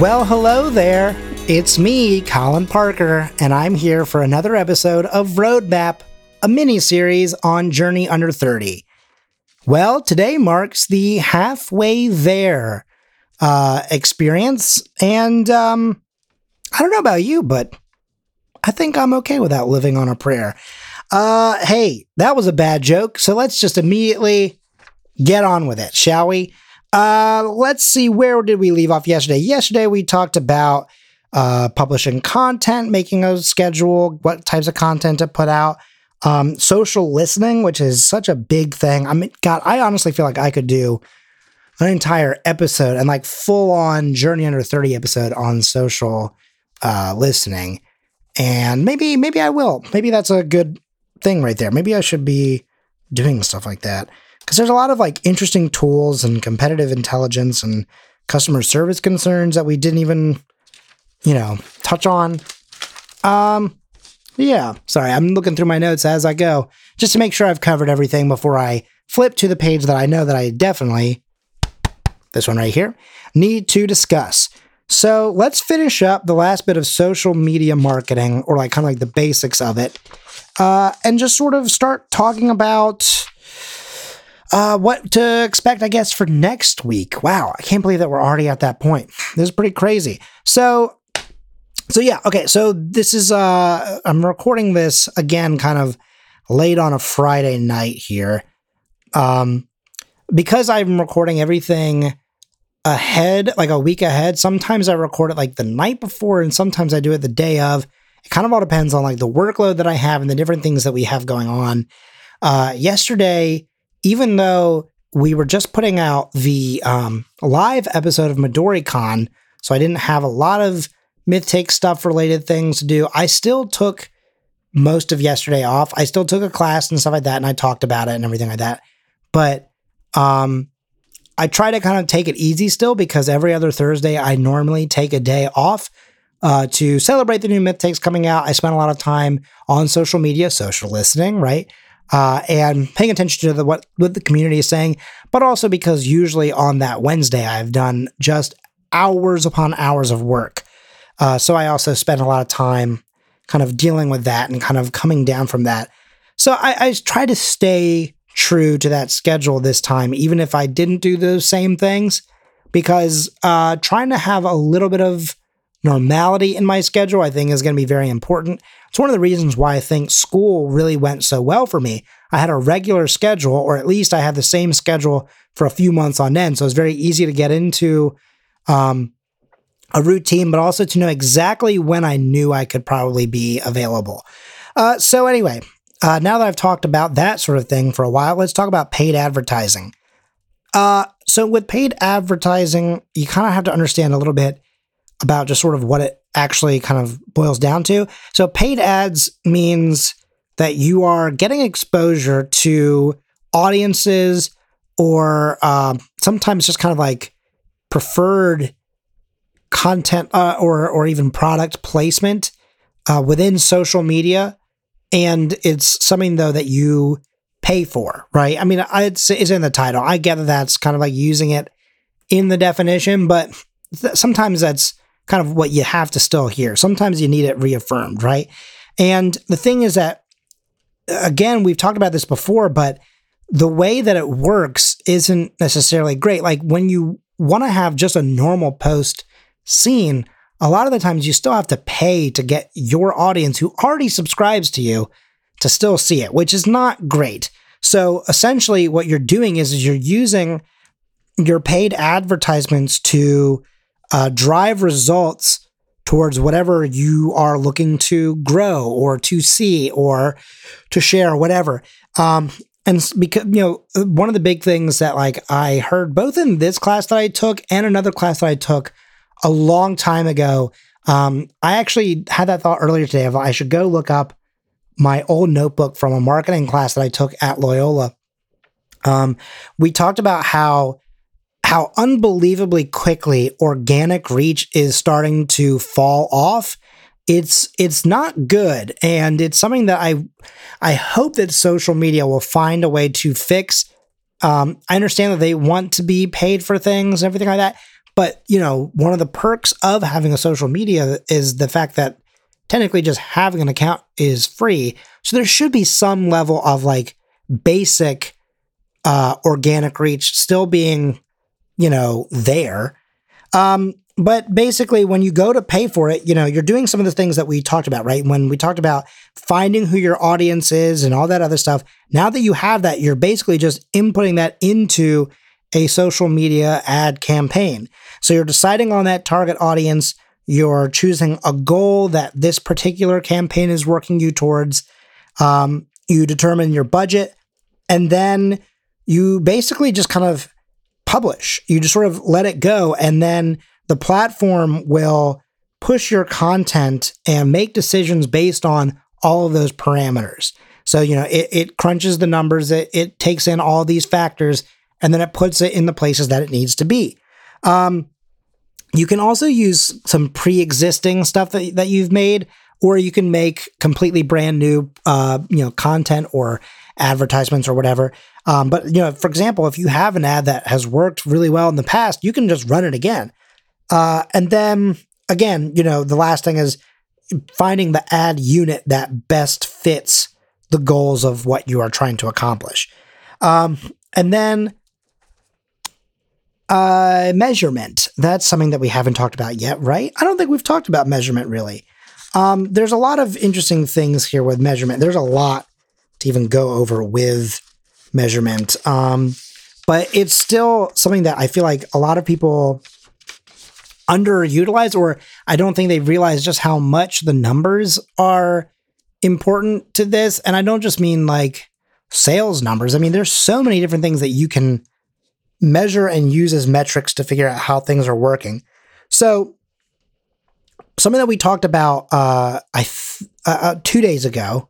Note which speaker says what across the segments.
Speaker 1: Well, hello there. It's me, Colin Parker, and I'm here for another episode of Roadmap, a mini series on Journey Under 30. Well, today marks the halfway there uh, experience, and um, I don't know about you, but I think I'm okay without living on a prayer. Uh, hey, that was a bad joke, so let's just immediately get on with it, shall we? Uh, let's see, where did we leave off yesterday? Yesterday we talked about uh, publishing content, making a schedule, what types of content to put out, um, social listening, which is such a big thing. I mean, God, I honestly feel like I could do an entire episode and like full on Journey Under 30 episode on social uh, listening. And maybe, maybe I will. Maybe that's a good thing right there. Maybe I should be doing stuff like that because there's a lot of like interesting tools and competitive intelligence and customer service concerns that we didn't even, you know, touch on. Um, yeah, sorry, I'm looking through my notes as I go just to make sure I've covered everything before I flip to the page that I know that I definitely, this one right here, need to discuss. So let's finish up the last bit of social media marketing, or like kind of like the basics of it, uh, and just sort of start talking about uh, what to expect, I guess, for next week. Wow, I can't believe that we're already at that point. This is pretty crazy. So, so yeah, okay. So this is uh, I'm recording this again, kind of late on a Friday night here, um, because I'm recording everything ahead, like a week ahead. Sometimes I record it like the night before, and sometimes I do it the day of. It kind of all depends on like the workload that I have and the different things that we have going on. Uh, yesterday even though we were just putting out the um, live episode of MidoriCon, so I didn't have a lot of myth take stuff related things to do, I still took most of yesterday off. I still took a class and stuff like that, and I talked about it and everything like that. But um, I try to kind of take it easy still because every other Thursday I normally take a day off uh, to celebrate the new myth takes coming out. I spent a lot of time on social media, social listening, right? Uh, and paying attention to the, what, what the community is saying, but also because usually on that Wednesday I've done just hours upon hours of work. Uh, so I also spend a lot of time kind of dealing with that and kind of coming down from that. So I, I try to stay true to that schedule this time, even if I didn't do those same things, because uh, trying to have a little bit of normality in my schedule, I think, is going to be very important. It's one of the reasons why I think school really went so well for me. I had a regular schedule, or at least I had the same schedule for a few months on end. So it's very easy to get into um, a routine, but also to know exactly when I knew I could probably be available. Uh, so, anyway, uh, now that I've talked about that sort of thing for a while, let's talk about paid advertising. Uh, so, with paid advertising, you kind of have to understand a little bit about just sort of what it actually kind of boils down to. So, paid ads means that you are getting exposure to audiences or uh, sometimes just kind of like preferred content uh, or or even product placement uh, within social media, and it's something though that you pay for, right? I mean, it's, it's in the title. I that that's kind of like using it in the definition, but th- sometimes that's kind of what you have to still hear. Sometimes you need it reaffirmed, right? And the thing is that, again, we've talked about this before, but the way that it works isn't necessarily great. Like when you want to have just a normal post seen, a lot of the times you still have to pay to get your audience who already subscribes to you to still see it, which is not great. So essentially, what you're doing is, is you're using your paid advertisements to uh, drive results towards whatever you are looking to grow or to see or to share or whatever. Um, and because, you know, one of the big things that like I heard both in this class that I took and another class that I took a long time ago. Um, I actually had that thought earlier today of I should go look up my old notebook from a marketing class that I took at Loyola. Um, we talked about how how unbelievably quickly organic reach is starting to fall off it's it's not good and it's something that i i hope that social media will find a way to fix um, i understand that they want to be paid for things and everything like that But, you know, one of the perks of having a social media is the fact that technically just having an account is free. So there should be some level of like basic uh, organic reach still being, you know, there. Um, but basically, when you go to pay for it, you know, you're doing some of the things that we talked about, right? When we talked about finding who your audience is and all that other stuff. Now that you have that, you're basically just inputting that into a social media ad campaign. So you're deciding on that target audience. You're choosing a goal that this particular campaign is working you towards. Um, you determine your budget, and then you basically just kind of publish. You just sort of let it go, and then the platform will push your content and make decisions based on all of those parameters. So, you know, it, it crunches the numbers, it, it takes in all these factors, and then it puts it in the places that it needs to be. Um, you can also use some pre existing stuff that, that you've made, or you can make completely brand new, uh, you know, content or advertisements or whatever. Um, but, you know, for example, if you have an ad that has worked really well in the past, you can just run it again. Uh, and then again, you know, the last thing is finding the ad unit that best fits the goals of what you are trying to accomplish. Um, and then uh, measurement. That's something that we haven't talked about yet, right? I don't think we've talked about measurement really. Um, there's a lot of interesting things here with measurement. There's a lot to even go over with measurement. Um, but it's still something that I feel like a lot of people underutilized, or I don't think they realize just how much the numbers are important to this. And I don't just mean like sales numbers. I mean, there's so many different things that you can measure and use as metrics to figure out how things are working. So, something that we talked about, uh, I th- uh, uh two days ago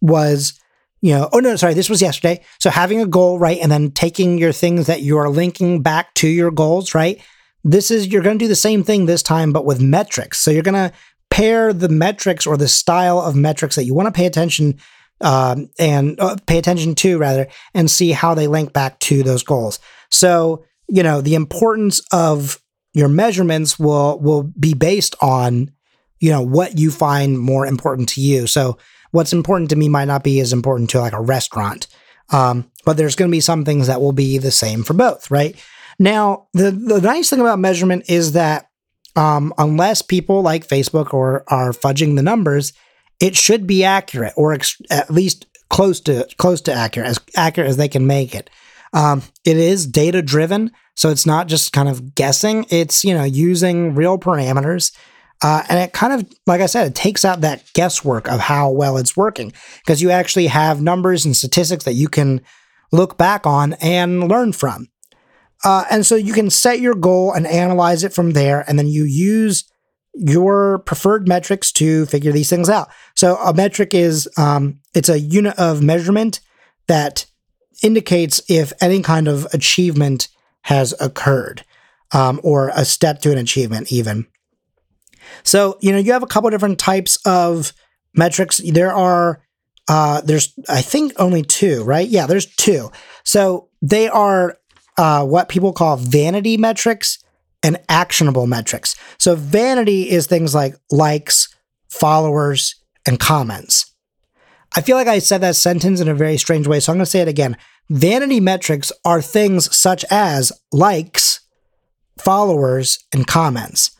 Speaker 1: was you know, oh no, sorry, this was yesterday. So having a goal, right? And then taking your things that you are linking back to your goals, right? This is, you're going to do the same thing this time, but with metrics. So you're going to pair the metrics or the style of metrics that you want to pay attention um, and uh, pay attention to rather, and see how they link back to those goals. So, you know, the importance of your measurements will, will be based on, you know, what you find more important to you. So what's important to me might not be as important to like a restaurant. Um, but there's going to be some things that will be the same for both, right? Now, the, the nice thing about measurement is that um, unless people like Facebook or are fudging the numbers, it should be accurate or ex- at least close to close to accurate, as accurate as they can make it. Um, it is data driven, so it's not just kind of guessing. It's you know using real parameters, uh, and it kind of like I said, it takes out that guesswork of how well it's working because you actually have numbers and statistics that you can look back on and learn from. Uh, and so you can set your goal and analyze it from there, and then you use your preferred metrics to figure these things out. So a metric is um, it's a unit of measurement that indicates if any kind of achievement has occurred, um, or a step to an achievement, even. So you know you have a couple different types of metrics. There are uh, there's I think only two, right? Yeah, there's two. So they are uh, what people call vanity metrics and actionable metrics. So, vanity is things like likes, followers, and comments. I feel like I said that sentence in a very strange way, so I'm going to say it again. Vanity metrics are things such as likes, followers, and comments.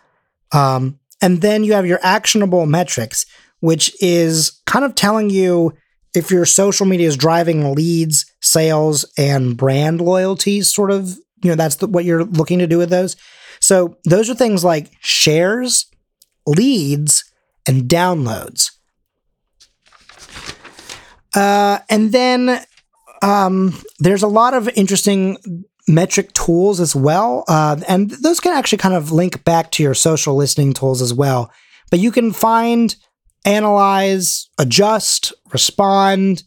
Speaker 1: Um, and then you have your actionable metrics, which is kind of telling you if your social media is driving leads, sales, and brand loyalty, sort of, you know, that's the, what you're looking to do with those. So those are things like shares, leads, and downloads. Uh, and then um, there's a lot of interesting metric tools as well. Uh, and those can actually kind of link back to your social listening tools as well. But you can find analyze, adjust, respond,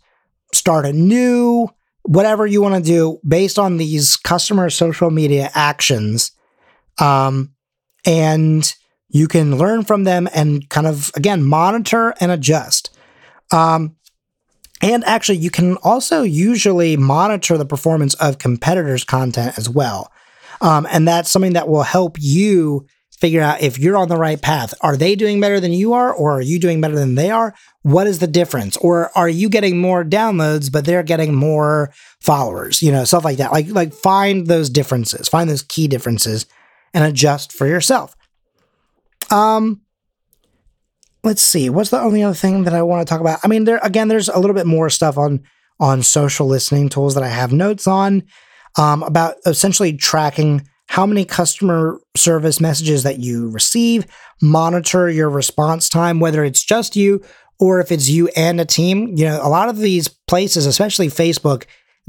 Speaker 1: start a new, whatever you want to do based on these customer social media actions. Um, and you can learn from them and kind of, again, monitor and adjust. Um, and actually, you can also usually monitor the performance of competitors' content as well. Um, and that's something that will help you figure out if you're on the right path. Are they doing better than you are, or are you doing better than they are? What is the difference? Or are you getting more downloads, but they're getting more followers? You know, stuff like that. Like, like find those differences, find those key differences, and adjust for yourself. Um, let's see. What's the only other thing that I want to talk about? I mean, there again, there's a little bit more stuff on on social listening tools that I have notes on um, about essentially tracking how many customer service messages that you receive, monitor your response time, whether it's just you or if it's you and a team. You know, a lot of these places, especially Facebook,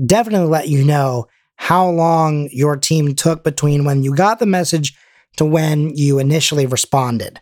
Speaker 1: definitely let you know how long your team took between when you got the message to when you initially responded.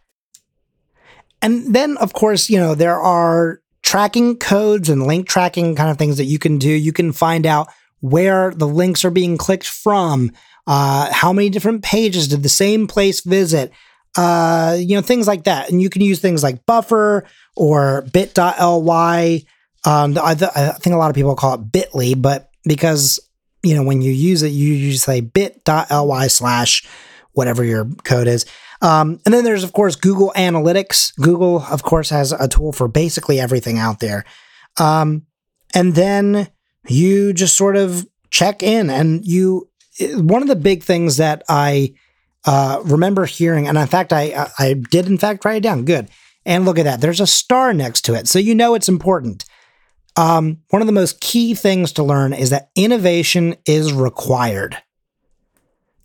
Speaker 1: And then, of course, you know, there are tracking codes and link tracking kind of things that you can do. You can find out where the links are being clicked from, uh, how many different pages did the same place visit, uh, you know, things like that. And you can use things like Buffer or bit.ly. Um, I, I think a lot of people call it bit.ly, but because, you know, when you use it, you usually say bit.ly slash whatever your code is. Um, and then there's, of course, Google Analytics. Google, of course, has a tool for basically everything out there. Um, and then you just sort of check in and you one of the big things that I uh, remember hearing, and in fact, I I did in fact write it down. Good, and look at that. There's a star next to it, so you know it's important. Um, one of the most key things to learn is that innovation is required,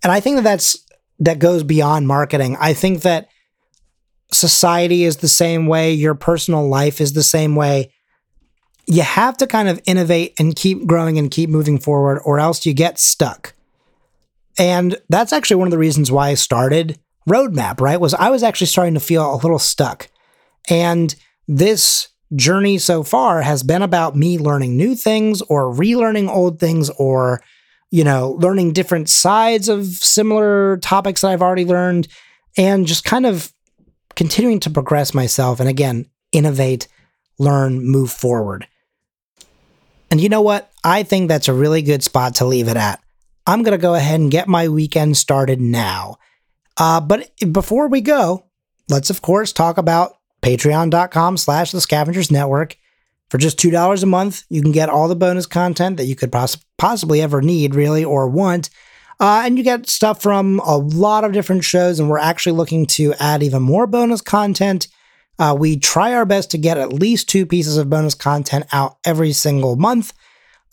Speaker 1: and I think that that's that goes beyond marketing. I think that society is the same way. Your personal life is the same way. You have to kind of innovate and keep growing and keep moving forward, or else you get stuck. And that's actually one of the reasons why I started Roadmap, right? Was I was actually starting to feel a little stuck. And this journey so far has been about me learning new things or relearning old things or, you know, learning different sides of similar topics that I've already learned and just kind of continuing to progress myself and again, innovate, learn, move forward. And you know what? I think that's a really good spot to leave it at. I'm going to go ahead and get my weekend started now. Uh, but before we go, let's of course talk about patreon.com slash the scavengers network. For just $2 a month, you can get all the bonus content that you could poss- possibly ever need, really, or want. Uh, and you get stuff from a lot of different shows, and we're actually looking to add even more bonus content. Uh, we try our best to get at least two pieces of bonus content out every single month.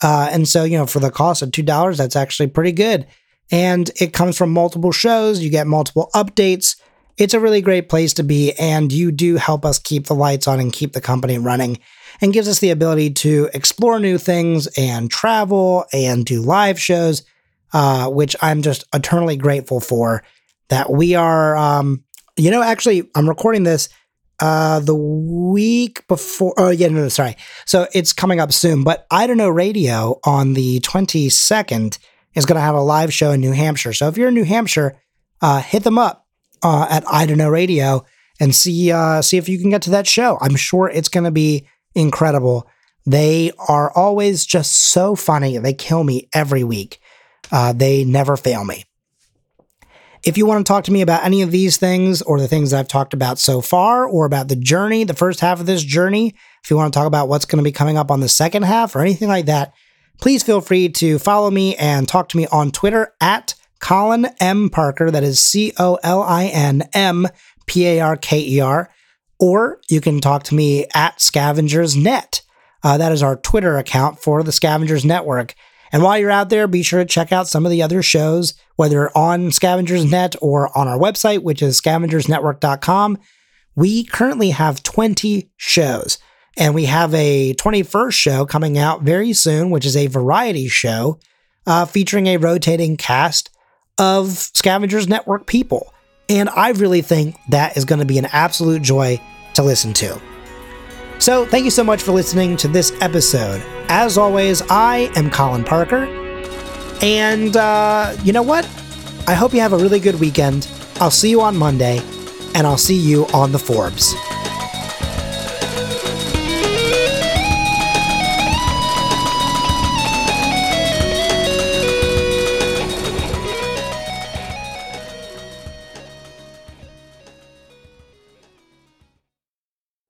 Speaker 1: Uh, and so, you know, for the cost of $2, that's actually pretty good. And it comes from multiple shows, you get multiple updates. It's a really great place to be. And you do help us keep the lights on and keep the company running and gives us the ability to explore new things and travel and do live shows, uh, which I'm just eternally grateful for. That we are, um, you know, actually, I'm recording this uh, the week before. Oh, yeah, no, no, sorry. So it's coming up soon. But I don't know radio on the 22nd is going to have a live show in New Hampshire. So if you're in New Hampshire, uh, hit them up uh, at I don't know radio and see uh, see if you can get to that show. I'm sure it's going to be incredible. They are always just so funny. They kill me every week. Uh, they never fail me. If you want to talk to me about any of these things or the things I've talked about so far or about the journey, the first half of this journey, if you want to talk about what's going to be coming up on the second half or anything like that, please feel free to follow me and talk to me on Twitter at Colin M. Parker. That is C O L I N M P A R K E R. Or you can talk to me at Scavengers Net. Uh, that is our Twitter account for the Scavengers Network. And while you're out there, be sure to check out some of the other shows, whether on Scavengers Net or on our website, which is scavengersnetwork.com. We currently have 20 shows, and we have a 21st show coming out very soon, which is a variety show uh, featuring a rotating cast of Scavengers Network people. And I really think that is going to be an absolute joy to listen to. So, thank you so much for listening to this episode. As always, I am Colin Parker. And uh, you know what? I hope you have a really good weekend. I'll see you on Monday, and I'll see you on the Forbes.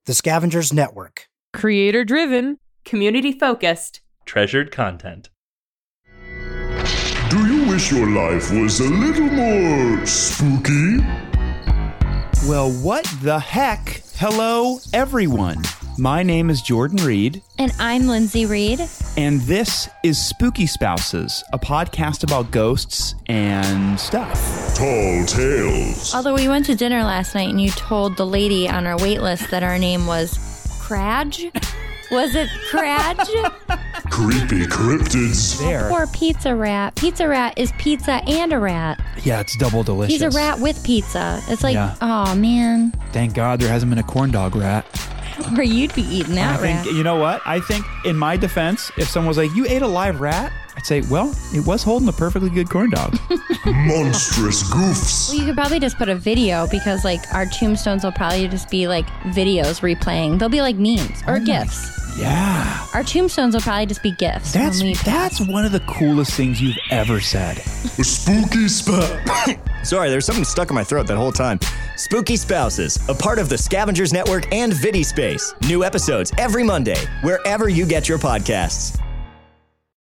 Speaker 1: The Scavengers Network.
Speaker 2: Creator driven,
Speaker 3: community focused,
Speaker 4: treasured content.
Speaker 5: Do you wish your life was a little more spooky?
Speaker 6: Well, what the heck? Hello, everyone. My name is Jordan Reed.
Speaker 7: And I'm Lindsay Reed.
Speaker 6: And this is Spooky Spouses, a podcast about ghosts and stuff.
Speaker 5: Tall tales.
Speaker 7: Although we went to dinner last night and you told the lady on our wait list that our name was Cradge. Was it Cradge?
Speaker 5: Creepy cryptids.
Speaker 6: There.
Speaker 7: Or pizza rat. Pizza rat is pizza and a rat.
Speaker 6: Yeah, it's double delicious.
Speaker 7: He's a rat with pizza. It's like,
Speaker 6: Yeah.
Speaker 7: oh man,
Speaker 6: Thank God there hasn't been a corn dog rat.
Speaker 7: or you'd be eating that
Speaker 6: I think,
Speaker 7: rat.
Speaker 6: you know what? I think, in my defense, if someone was like, You ate a live rat? I'd say, Well, it was holding a perfectly good corn dog.
Speaker 5: Monstrous goofs.
Speaker 7: Well, you could probably just put a video because like our tombstones will probably just be like videos replaying. They'll be like memes or gifs.
Speaker 6: yeah.
Speaker 7: Our tombstones will probably just be gifs.
Speaker 6: That's
Speaker 7: when we
Speaker 6: that's one of the coolest things you've ever said.
Speaker 5: A spooky spot.
Speaker 8: Sorry, there's something stuck in my throat that whole time. Spooky Spouses, a part of the Scavengers Network and VidiSpace. New episodes every Monday, wherever you get your podcasts.